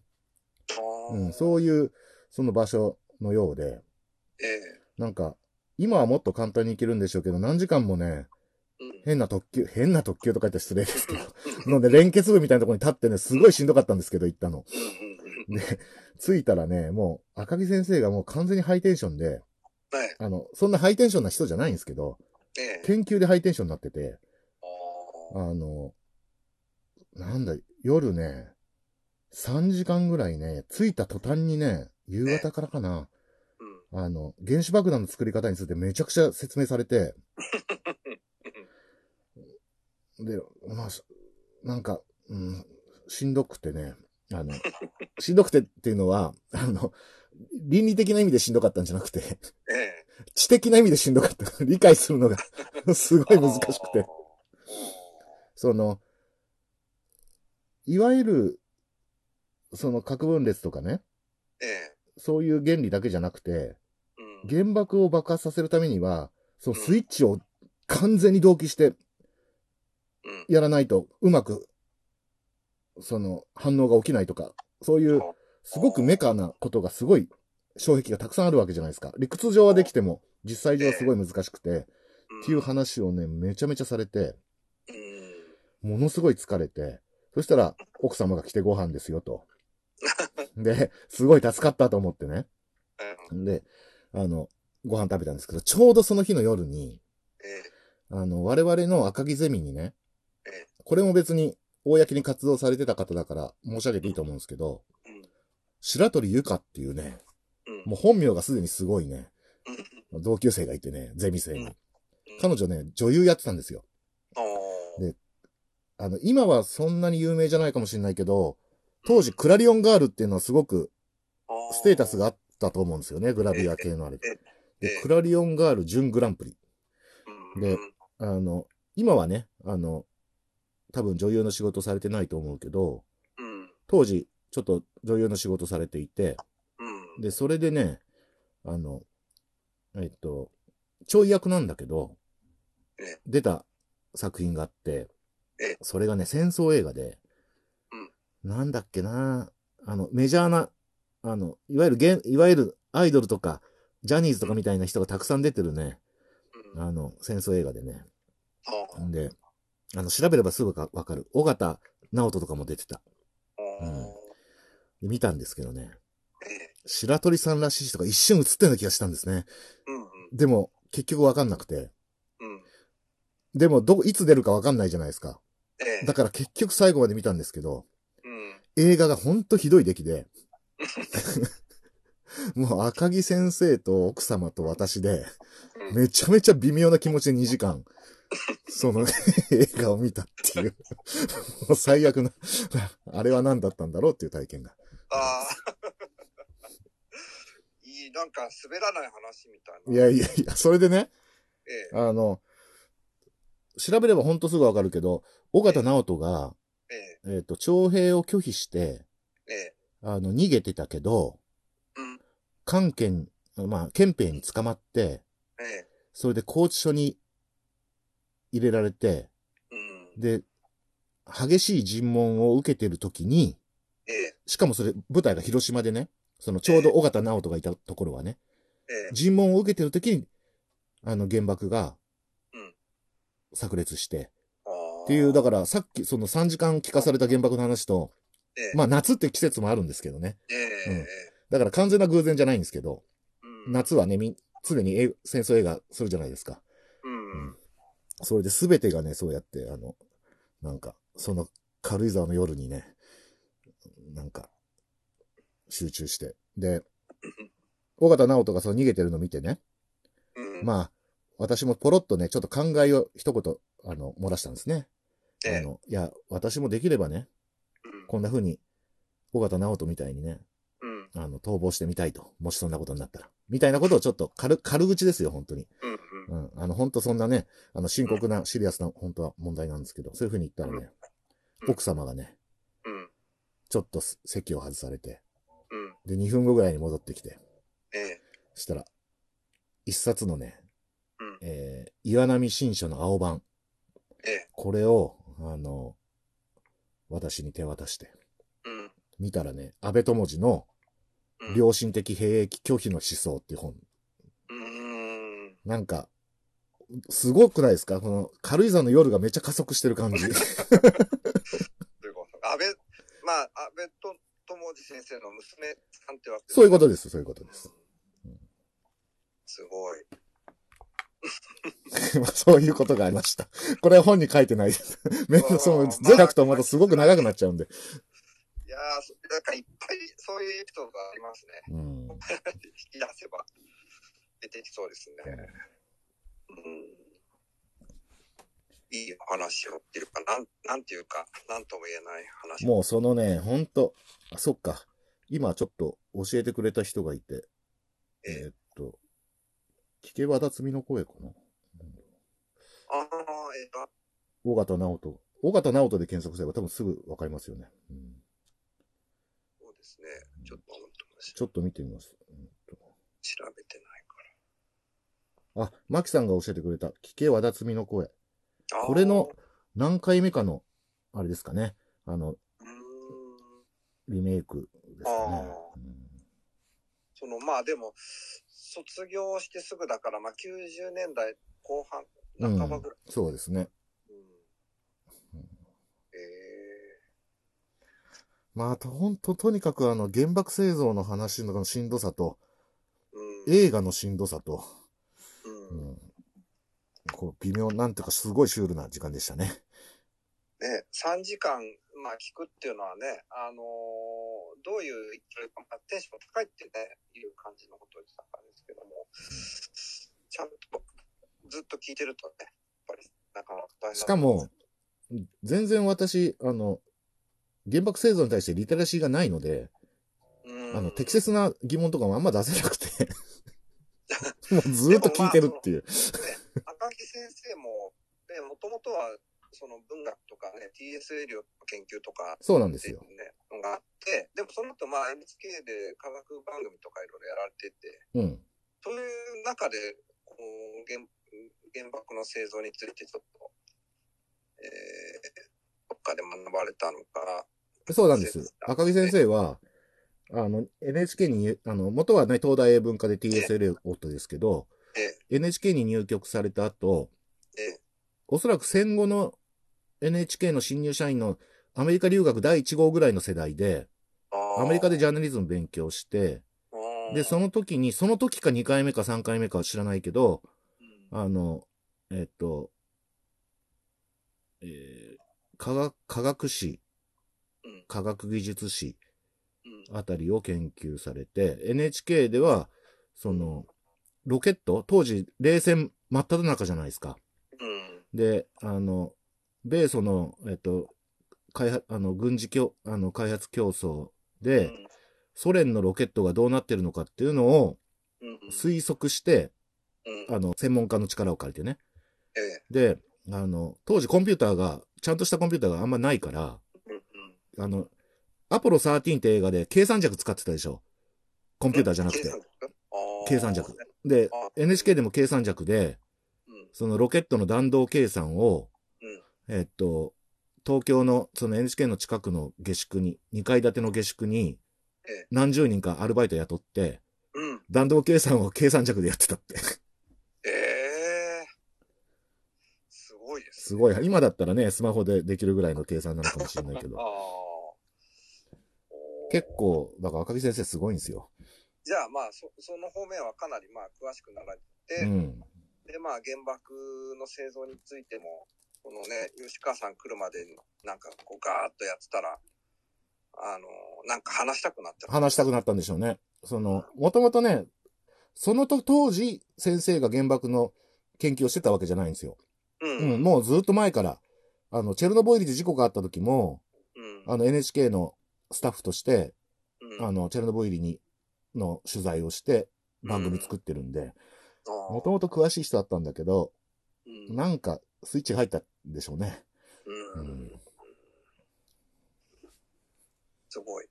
うん、そういう、その場所のようで、ええ。なんか、今はもっと簡単に行けるんでしょうけど、何時間もね、うん。変な特急、変な特急とか言ったら失礼ですけど、ので連結部みたいなところに立ってね、すごいしんどかったんですけど、行ったの。うんうんうん。で、着いたらね、もう、赤木先生がもう完全にハイテンションで、はい。あの、そんなハイテンションな人じゃないんですけど、ええ。研究でハイテンションになってて、あの、なんだ、夜ね、3時間ぐらいね、着いた途端にね、夕方からかな、うん。あの、原子爆弾の作り方についてめちゃくちゃ説明されて、で、まあ、しなんか、うん、しんどくてね、あの、しんどくてっていうのは、あの、倫理的な意味でしんどかったんじゃなくて、ええ。知的な意味でしんどかった。理解するのがすごい難しくて。その、いわゆる、その核分裂とかね、ええ。そういう原理だけじゃなくて、うん。原爆を爆発させるためには、そのスイッチを完全に同期してうん。やらないとうまく、その反応が起きないとか、そういうすごくメカなことがすごい障壁がたくさんあるわけじゃないですか。理屈上はできても、実際上はすごい難しくて、っていう話をね、めちゃめちゃされて、ものすごい疲れて、そしたら奥様が来てご飯ですよと。で、すごい助かったと思ってね。で、あの、ご飯食べたんですけど、ちょうどその日の夜に、あの、我々の赤木ゼミにね、これも別に、公に活動されてた方だから申し上げていいと思うんですけど、うん。白鳥ゆかっていうね、うん。もう本名がすでにすごいね、同級生がいてね、ゼミ生に。彼女ね、女優やってたんですよ。あであの、今はそんなに有名じゃないかもしれないけど、当時クラリオンガールっていうのはすごくあ。ステータスがあったと思うんですよね、グラビア系のあれえええ。えで、クラリオンガール準グランプリ。うん。でうんあの、今はね、あの、多分女優の仕事されてないと思うけど、うん。当時、ちょっと女優の仕事されていて、うん。で、それでね、あの、えっと、ちょい役なんだけどええ、出た作品があってええ、それがね、戦争映画で、なんだっけなあの、メジャーな、あの、いわゆるゲン、いわゆるアイドルとか、ジャニーズとかみたいな人がたくさん出てるね、うん。あの、戦争映画でね。で、あの、調べればすぐかわかる。尾形直人とかも出てた。あ。うんで見たんですけどね、ええ。白鳥さんらしい人が一瞬映ったような気がしたんですね。うん。うん。でも、結局わかんなくて。うん。でも、どこ、いつ出るかわかんないじゃないですか。ええ。だから結局最後まで見たんですけど、うん。映画がほんとひどい出来で、もう赤木先生と奥様と私で、うんめちゃめちゃ微妙な気持ちで2時間、その映画を見たっていう、もう最悪な、あれは何だったんだろうっていう体験が。ああ。いい、なんか滑らない話みたいな。いやいやいや、それでね、ええ。あの、調べればほんとすぐわかるけど、尾形直人が、ええ。えっ、と、徴兵を拒否して、ええ。あの、逃げてたけど、うん。関係、まあ、憲兵に捕まって、ええ。それで拘置所に入れられて、うん。で、激しい尋問を受けてる時に、ええ。しかもそれ、舞台が広島でね、そのちょうど尾形直人がいたところはね、ええ。尋問を受けてる時に、あの原爆がうん、炸裂して。っていう、だからさっきその3時間聞かされた原爆の話と、ええ。まあ夏って季節もあるんですけどね。ええ。うんええ。だから完全な偶然じゃないんですけど、うん。夏はね、み、常にえ戦争映画するじゃないですか。うん。それで全てがね、そうやって、あの、なんか、その軽井沢の夜にね、なんか、集中して。で、尾形直人がその逃げてるのを見てね、うん。まあ、私もポロッとね、ちょっと考えを一言、あの、漏らしたんですね。ええあの、いや、私もできればね、うん。こんな風に、尾形直人みたいにね、うん。あの、逃亡してみたいと。もしそんなことになったら。みたいなことをちょっと軽、軽口ですよ、本当に。うん。うん。あの、本当そんなね、あの、深刻な、シリアスな、本当は問題なんですけど、そういう風に言ったらね、うん奥様がね、うん。ちょっとす席を外されて、うん。で、2分後ぐらいに戻ってきて、ええ。そしたら、一冊のね、うん。えー、岩波新書の青版、ええ。これを、あの、私に手渡して、うん。見たらね、安倍智次の、うん。良心的兵役拒否の思想っていう本。うーん。なんか、すごくないですか？この軽井沢の夜がめっちゃ加速してる感じ。安倍、まあ、安倍と友次先生の娘さんってわけそういうことです、そういうことです。すごい。まあそういうことがありました。これは本に書いてないです。めんどその、ゼラクとまたすごく長くなっちゃうんで。いやー、そなんかいっぱいそういうエピソードがありますね。うん。引き出せば出てきそうですね。うん。いい話をっていうか、なん、なんていうか、なんとも言えない話。もうそのね、ほんと、あ、そっか。今ちょっと教えてくれた人がいて、えーっと、聞けばだつみの声かな。ああ、えっと、尾形直人。尾形直人で検索すれば多分すぐわかりますよね。うん。ですね。ちょっと本当にちょっと見てみます。うんと調べてないかあ、マキさんが教えてくれた、聞け和田つみの声。これの、何回目かの、あれですかね。あの。リメイクですかねあ。その、まあでも、卒業してすぐだから、まあ90年代後半、うん半ばぐらい。そうですね。うんうんえまあ、あと、ほんと、とにかくあの、原爆製造の話のしんどさと、ーうん。映画のしんどさと、う。うんん。こう、微妙、なんていうか、すごいシュールな時間でしたね。ね、3時間、まあ聞くっていうのはね、あのーどういうテンション高いってね、いう感じのことを言ってたんですけども、ちゃんとずっと聞いてるとね、やっぱりなかなか大変だしかも、全然私、あの、原爆製造に対してリテラシーがないので、うんあの、適切な疑問とかもあんま出せなくて、もうずーっと聞いてるっていう。赤木先生も、ね、もともとは、その文学とかね、TS エリオットの研究とかそうなんですよ。のがあって、でもその後、まあ NHK で科学番組とかいろいろやられてて、うん。そういう中で、こう原原爆の製造についてちょっと、えー、かで学ばれたのか、そうなんです。赤木先生は、あの、NHK に、あの、元はね、東大英文化で TSL オットですけど、え NHK に入局された後、えおそらく戦後の NHK の新入社員のアメリカ留学第1号ぐらいの世代で、アメリカでジャーナリズム勉強して、で、その、の時に、その時か2回目か3回目かは知らないけど、うん。あの、えっと、えー科学、科学史うん、科学技術史うん。あたりを研究されて、NHK では、その、ロケット当時、冷戦真っ只中じゃないですか。うん。で、あの、米ソの、えっと、開発、あの、軍事競、あの、開発競争で、ソ連のロケットがどうなってるのかっていうのを推測して、うん。あの、専門家の力を借りてね。ええ。で、あの、当時コンピューターが、ちゃんとしたコンピューターがあんまないから、あの、アポロ13って映画で計算尺使ってたでしょ？コンピューターじゃなくて。計算尺。であ、NHK でも計算尺で、うんそのロケットの弾道計算を、うんえっと、東京のその NHK の近くの下宿に、2階建ての下宿にええ、何十人かアルバイト雇って、うん。弾道計算を計算尺でやってたって。ええすごい。今だったらね、スマホでできるぐらいの計算なのかもしれないけあど。あ。結構、だから赤木先生すごいんですよ。じゃあまあ、そ、その方面はかなりまあ、詳しくなられて、うん。で、まあ、原爆の製造についても、このね、吉川さん来るまでになんかこうガーッとやってたら、あの、なんか話したくなった。話したくなったんでしょうね。その、もともとね、そのと当時、先生が原爆の研究をしてたわけじゃないんですよ。うん。ううん。ん、もうずっと前から、あの、チェルノボイリで事故があった時も、うん。あの NHK のスタッフとして、うんあの、チェルノボイリに、の取材をして、番組作ってるんで、もともと詳しい人だったんだけど、うんなんか、スイッチが入ったんでしょうね。ううんん。すごい。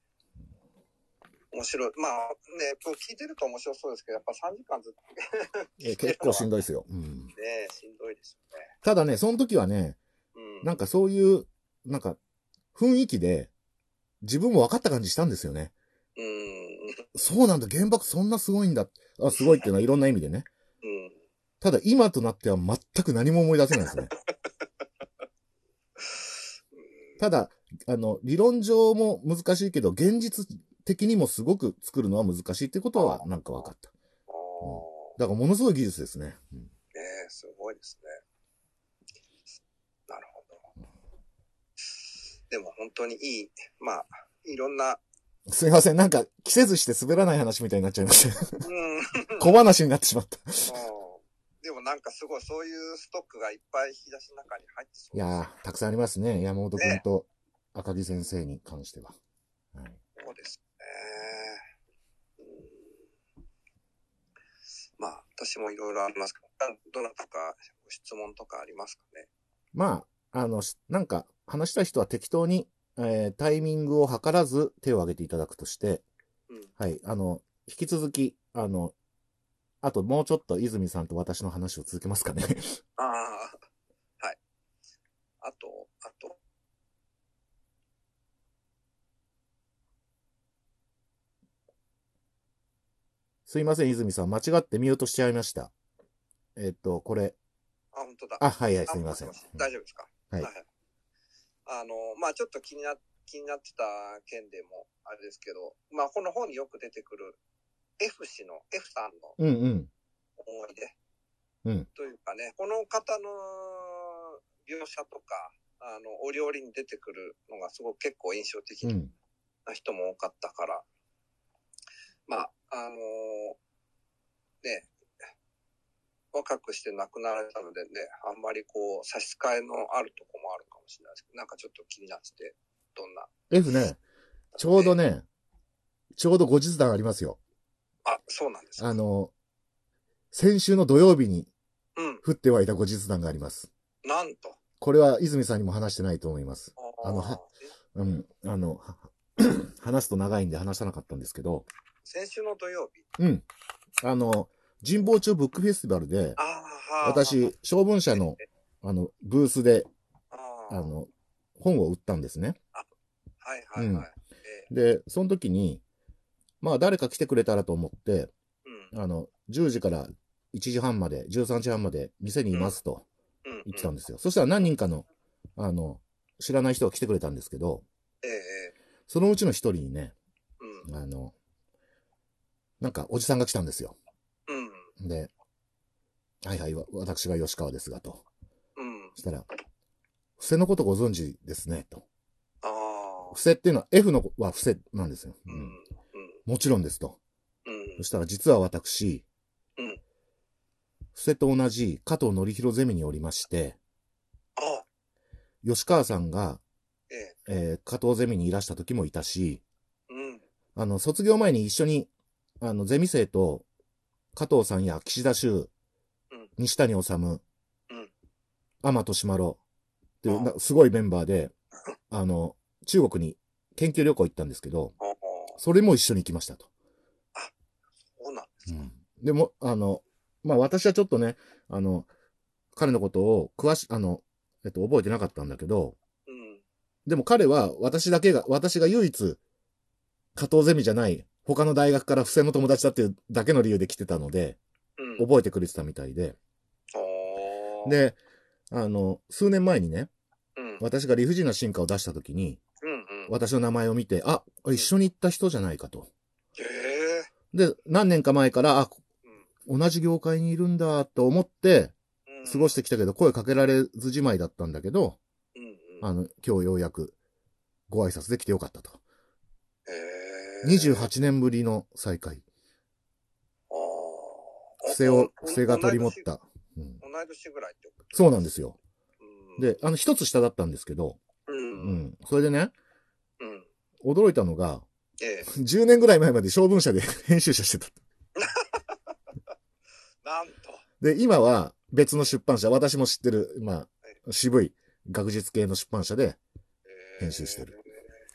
面白い。まあね、こう聞いてると面白そうですけど、やっぱ3時間ずっとえ結構しんどいですよ。うん。ね、しんどいですよね。ただね、その時はね、うん。なんかそういう、なんか、雰囲気で、自分も分かった感じしたんですよね。うん。そうなんだ、原爆そんなすごいんだ。あ、すごいっていうのはいろんな意味でね。うん。ただ今となっては全く何も思い出せないですね。ただ、あの、理論上も難しいけど、現実的にもすごく作るのは難しいってことはなんか分かった。あだからものすごい技術ですね。うんすごいですね。なるほど。でも本当にいい、まあ、いろんな、すいません。なんか、季節して滑らない話みたいになっちゃいました。うん。小話になってしまった。うんでもなんかすごいそういうストックがいっぱい引き出しの中に入ってそういやー、たくさんありますね。山本くんと赤木先生に関しては。はい、そうですね。うんまあ、私もいろいろありますけど、どなたかご質問とかありますかね？まあ、あの、しなんか、話したい人は適当に、えータイミングを測らず手を挙げていただくとして、うん。はい、あの、引き続き、あの、あともうちょっと泉さんと私の話を続けますかね。ああ、はい。あと、あと、すいません、泉さん。間違ってミュートしちゃいました。えっと、これ。あ、本当だ。あ、はいはい、あすいません。大丈夫ですか？はいあの、まあちょっと気にな、気になってた件でもあれですけど、まあこの本によく出てくる F 氏の、F さんのうんうん。思い出。うんというかね、この方の描写とか、あの、折々に出てくるのがすごく結構印象的うん。な人も多かったから、まあ、あのね、若くして亡くなられたのでね、あんまりこう、差し支えのあるとこもあるかもしれないですけど、なんかちょっと気になってて、どんな？F ね、ちょうど。ね、ちょうど後日談ありますよ。あ、そうなんですか。あの、先週の土曜日にうん。降ってはいた後日談があります。なんと。これは泉さんにも話してないと思います。あのはうん。あの、は 話すと長いんで話さなかったんですけど、先週の土曜日。うん。あの、神保町ブックフェスティバルで、私、小文社の、あの、ブースで、あの、本を売ったんですね。はいはいはい。えで、その時に、まあ誰か来てくれたらと思って、えうん。あの、10時から1時半まで、13時半まで店にいますとうん。言ってたんですよ。そしたら何人かの、あの、知らない人が来てくれたんですけど、ええそのうちの一人にね、うん。あの、なんかおじさんが来たんですよ。うん。で、はいはい、わ私が吉川ですが、と。うん。そしたら、伏せのことご存知ですね、と。ああ。伏せっていうのは F のは伏せなんですよ。うんうん。もちろんですと。うん。そしたら実は私、うん伏せと同じ加藤則弘ゼミにおりまして、あ吉川さんが、ええ。えー加藤ゼミにいらした時もいたし、うん。あの、卒業前に一緒に、あの、ゼミ生と、加藤さんや岸田修、うん西谷治、うん天俊丸っていうすごいメンバーで、あの、中国に研究旅行行ったんですけど、ああ。それも一緒に行きましたと。そうなんですか。でも、あの、まあ、私はちょっとね、あの、彼のことを詳し、あの、えっと、覚えてなかったんだけど、うん。でも彼は私だけが、私が唯一、加藤ゼミじゃない、他の大学から不正の友達だっていうだけの理由で来てたので、うん。覚えてくれてたみたいで。で、あの、数年前にね、うん。私が理不尽な進化を出した時に、うんうん。私の名前を見て、あ、一緒に行った人じゃないかと。ええで、何年か前から、あ、うん。同じ業界にいるんだと思ってうん。過ごしてきたけど、声かけられずじまいだったんだけど、うんうん。あの、今日ようやくご挨拶できてよかったと。ええ28年ぶりの再会。ああ。不正を、お不正が取り持っ。た。うん、同い年ぐらいってことそうなんですよ。うん。で、あの、一つ下だったんですけど、う。うんん。それでね、うん。驚いたのが、ええ。10年ぐらい前まで小文社で 編集者してた。なんと。で、今は別の出版社、私も知ってる、まあ、渋い学術系の出版社で、編集してる。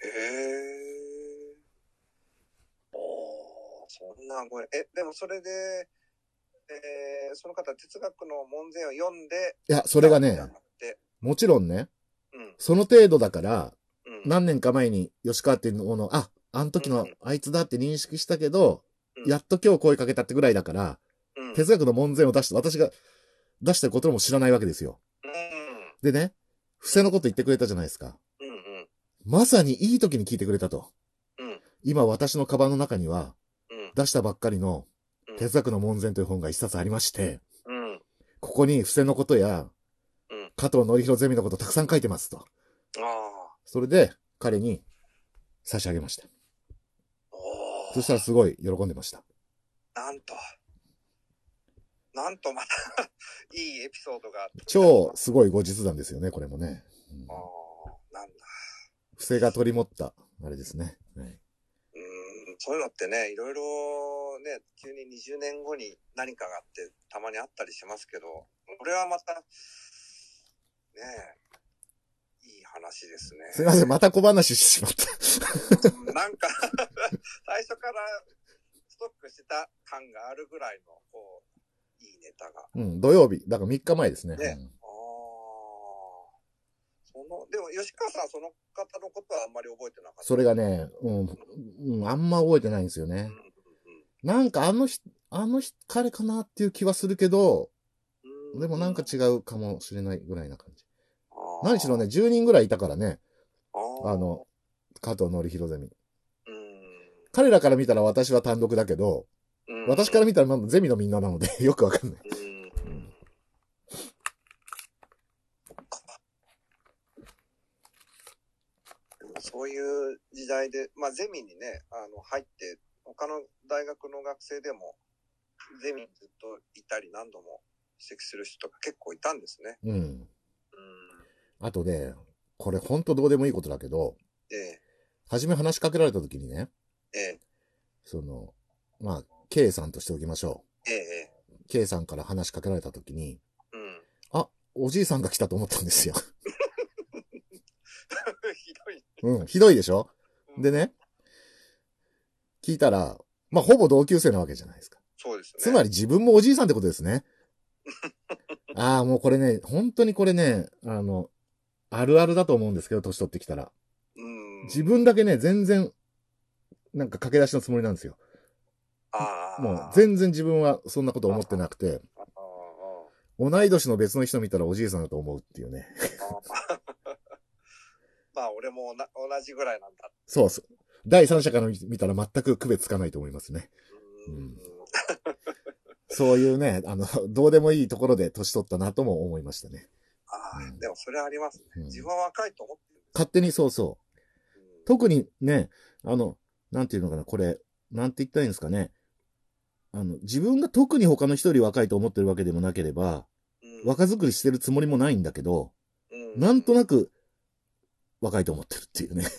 へえ。おー、そんなごめん。え、でもそれで、えー、その方、哲学の門前を読んで、いや、それがねもちろんね、うん。その程度だから、うん。何年か前に吉川っていうのの、あ、あの時のあいつだって認識したけど、うんやっと今日声かけたってぐらいだから、うん、哲学の門前を出して、私が出してることも知らないわけですよ。うん。でね、不正のこと言ってくれたじゃないですか。うんうん。まさにいい時に聞いてくれたと。うん。今私のカバンの中には、うん。出したばっかりのうん哲学の門前という本が一冊ありまして、うん。ここに不正のことや、うん加藤則弘ゼミのことたくさん書いてますと。それで、彼に差し上げました。おそしたらすごい喜んでました。なんと。なんとまた、いいエピソードが。超すごい後日談ですよね、これもね。うんああ、なんだ。不正が取り持った、あれですね。はい、そういうのってね、いろいろね、急に20年後に何かがあって、たまにあったりしますけど、これはまた、ねえ、いい話ですね。すいません、また小話してしまった。なんか、最初からストックしてた感があるぐらいの、こう、いいネタが。うん、土曜日。だから3日前ですね。ねああ。その、でも吉川さんその方のことはあんまり覚えてなかった。それがね、うん、うん、あんま覚えてないんですよね。なんかあの人、あの人、彼かなっていう気はするけど、うん。でもなんか違うかもしれないぐらいな感じ。何しろね、、10人ぐらいいたからね、あの、加藤則弘ゼミ。うん。彼らから見たら私は単独だけど、うん私から見たらまだゼミのみんななので、よくわかんない。うん。でもそういう時代で、まあゼミにね、あの、入って、他の大学の学生でも、ゼミにずっといたり何度も指摘する人が結構いたんですね。うん。うん。あとで、これほんとどうでもいいことだけど、ええ、初め話しかけられた時にね、ええ、その、まあ、K さんとしておきましょええ、う。K さんから話しかけられた時に、うん。あ、おじいさんが来たと思ったんですよ。うん、ひどいでしょ？でね、聞いたら、まあ、ほぼ同級生なわけじゃないですか。そうですね。つまり自分もおじいさんってことですね。ああ、もうこれね、本当にこれね、あの、あるあるだと思うんですけど、年取ってきたら。うん。自分だけね、全然、なんか駆け出しのつもりなんですよ。ああ。もう全然自分はそんなこと思ってなくて、同い年の別の人見たらおじいさんだと思うっていうね。まあ、俺もな同じぐらいなんだ。そうそう。第三者から見たら全く区別つかないと思いますね。そういうね、あの、どうでもいいところで年取ったなとも思いましたね。ああ、うんでもそれありますね。うん自分は若いと思ってる。勝手にそうそう。うん特にね、あの、なんていうのかな、これ、なんて言ったらいいんですかね。あの、自分が特に他の人より若いと思ってるわけでもなければ、うん若作りしてるつもりもないんだけど、うんなんとなく若いと思ってるっていうね。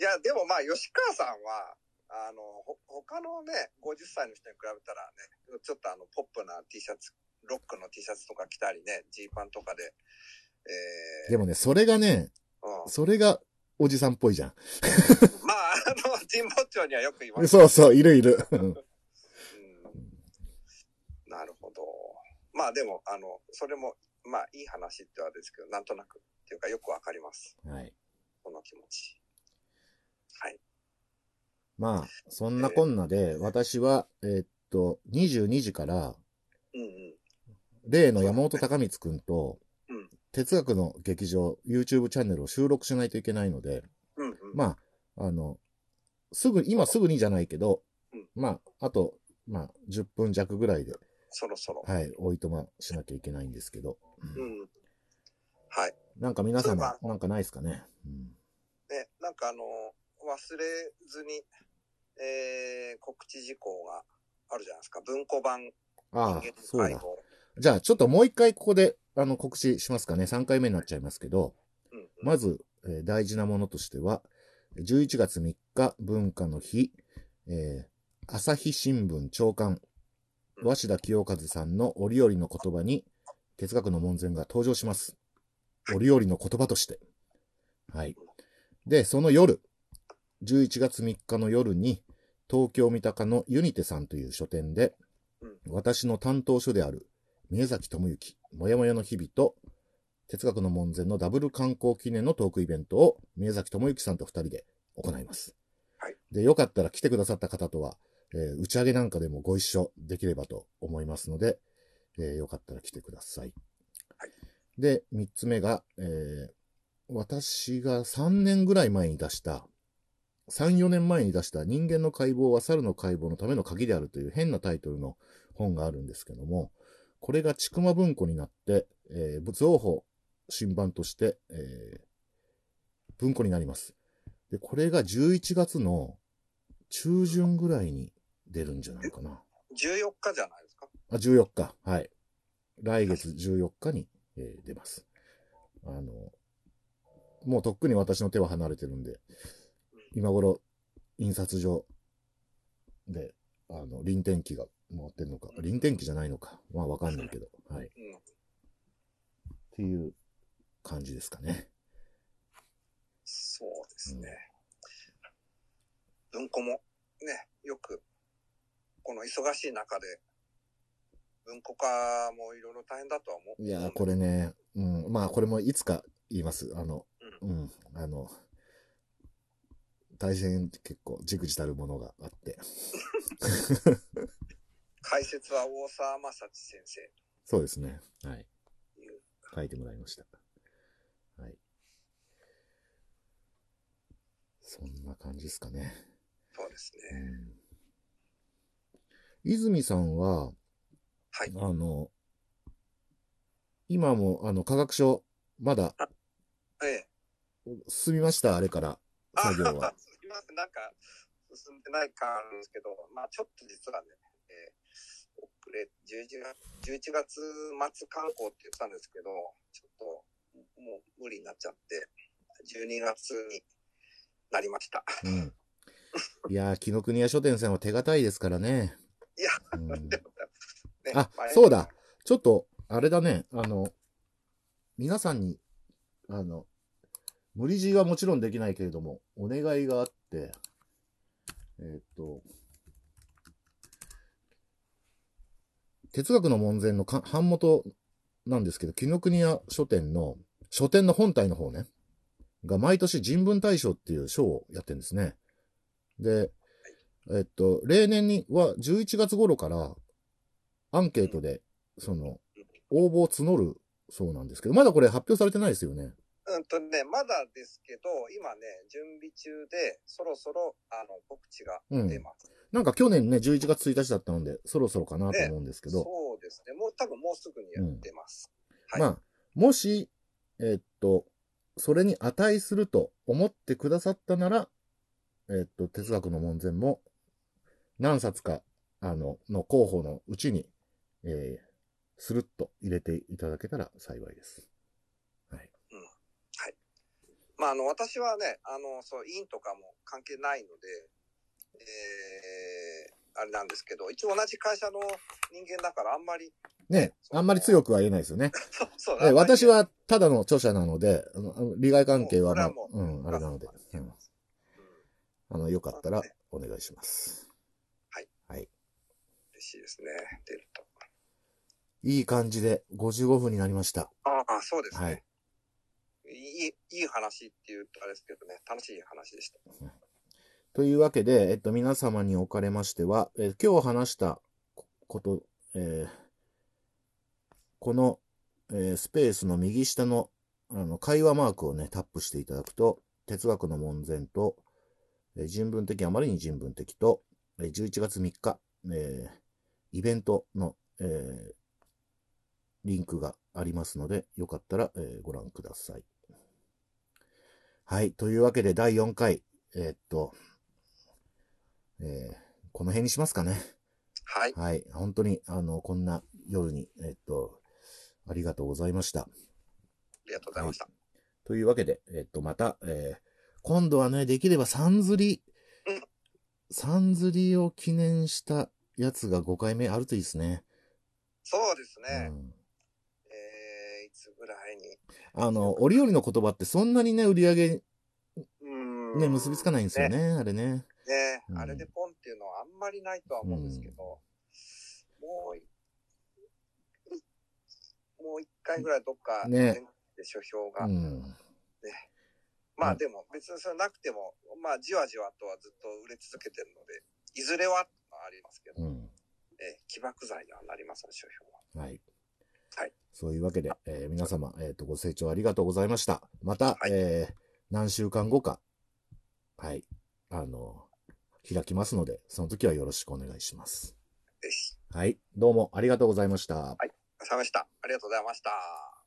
いや、でもまあ、吉川さんは、あの、ほ他のね、50歳の人に比べたらね、ちょっとあの、ポップな T シャツ、ロックの T シャツとか着たりね、ジーパンとかで、えでもね、それがね、ーうんそれがおじさんっぽいじゃん。まあ、あの、神保町にはよくいます。そうそう、いるいる。うんうんなるほど。まあでも、あの、それも、まあいい話ってはですけど、なんとなくっていうかよくわかります。はい。この気持ち。はい。まあ、そんなこんなで、私は、えーっと、22時から、うんうん。例の山本隆光くんとうん、哲学の劇場、YouTube チャンネルを収録しないといけないので、うんうん。まあ、あの、すぐ、今すぐにじゃないけどうん、まあ、あと、まあ、10分弱ぐらいで、そろそろ。はい、おいとましなきゃいけないんですけど、ううんん。はい。なんか皆様なんかないですかね？うんね、なんかあの、忘れずに、えー、告知事項があるじゃないですか。文庫版ああそうだ。じゃあ、ちょっともう一回ここで、あの、告知しますかね？3回目になっちゃいますけど、うんうんまず、えー大事なものとしては、11月3日文化の日、えー朝日新聞長官、鷲田清和さんの折々の言葉に哲学の門前が登場します。折々の言葉として。はい。で、その夜、11月3日の夜に、東京三鷹のユニテさんという書店で、私の担当書である宮崎智之、もやもやの日々と、哲学の門前のダブル観光記念のトークイベントを宮崎智之さんと二人で行います。はいで、よかったら来てくださった方とは、えー打ち上げなんかでもご一緒できればと思いますので、えーよかったら来てください。はいで、三つ目が、えー私が3年ぐらい前に出した、3、4年前に出した人間の解剖は猿の解剖のための鍵であるという変なタイトルの本があるんですけども、これがちくま文庫になって、えー、増補新版として、えー文庫になります。で、これが11月の中旬ぐらいに出るんじゃないかな。14日じゃないですか？あ、14日。はい。来月14日に、えー出ます。あの、もうとっくに私の手は離れてるんで、今頃、印刷所で、あの、臨転機が回ってんのか、臨転機じゃないのか、まあわかんないけど、はい。っうん。ていう感じですかね。そうですね。文庫もね、よく、この忙しい中で、文庫化もいろいろ大変だとは思う。いやー、これね、うん、まあこれもいつか言います。あの、うん、あの、大変結構、じくじたるものがあって。解説は大沢正知先生そうですね。はい。書いてもらいました。はい。そんな感じですかね。そうですうね。ん、泉さんは、はい。あの、今も、あの、科学書、まだええ。進みました、あれから、作業は。あすいません、なんか、進んでない感あるんですけど、まあちょっと実はね、えー遅れ、11月、11月末観光って言ってたんですけど、ちょっと、もう無理になっちゃって、12月になりました。うん。いやー、紀ノ国屋書店さんは手堅いですからね。いや、うんでもねあま、そうだ。ちょっと、あれだね。あの、皆さんに、あの、無理強いはもちろんできないけれども、お願いがあって、えーっと、哲学の門前のか版元なんですけど、紀ノ国屋書店の、書店の本体の方ね、が毎年人文大賞っていう賞をやってるんですね。で、えっと、例年には11月頃からアンケートで、その、応募を募るそうなんですけど、まだこれ発表されてないですよね。うんとね、まだですけど、今ね、準備中で、そろそろ、あの、告知がうん出ます。なんか去年ね、11月1日だったので、そろそろかなと思うんですけど、そうですね。もう多分もうすぐにやってます。はいまあ、もし、えっと、それに値すると思ってくださったなら、えっと、哲学の門前も、何冊か、あの、の候補のうちに、えー、スルッと入れていただけたら幸いです。はい。まあ、あの、私はね、あの、そう、委員とかも関係ないので、えー、あれなんですけど、一応同じ会社の人間だからあんまり、ね、あんまり強くは言えないですよね。そう、そうえ私、はただの著者なので、あの利害関係はまあ、もううん、あれなので、ううんんあの、よかったらお願いします。はい。はい。嬉しいですね、出ると。いい感じで55分になりました。ああ、そうですね。はい。いい、いい話っていうとあれですけどね、楽しい話でした。というわけで、えっと、皆様におかれましては、えー今日話したここと、えーこの、えースペースの右下の、あの、会話マークをね、タップしていただくと、哲学の門前と、えー人文的、あまりに人文的と、えー11月3日、えーイベントの、えーリンクがありますので、よかったら、えーご覧ください。はい。というわけで、第4回、えーっと、えーこの辺にしますかね。はい。はい。本当に、あの、こんな夜に、えーっと、ありがとうございました。ありがとうございました。というわけで、えーっと、また、えー今度はね、できれば三釣りうん、三釣りを記念したやつが5回目あるといいですね。そうですうね。ん。らいに。あの、折々の言葉ってそんなにね、売り上げ、ね、結びつかないんですよね、あれね。ね、うんあれでポンっていうのはあんまりないとは思うんですけど、もうい、もう一回ぐらいどっか、ねで書評が、うん。まあでも別にそれなくても、まあじわじわとはずっと売れ続けてるので、いずれはありますけど、うん。えー起爆剤にはなりますね、書評は。はい。そういうわけで、えー皆様、えっ、と、ご清聴ありがとうございました。また、はいえー何週間後か、はい、あの、開きますので、その時はよろしくお願いします。はい、どうもありがとうございました。お疲れ様でした。ありがとうございました。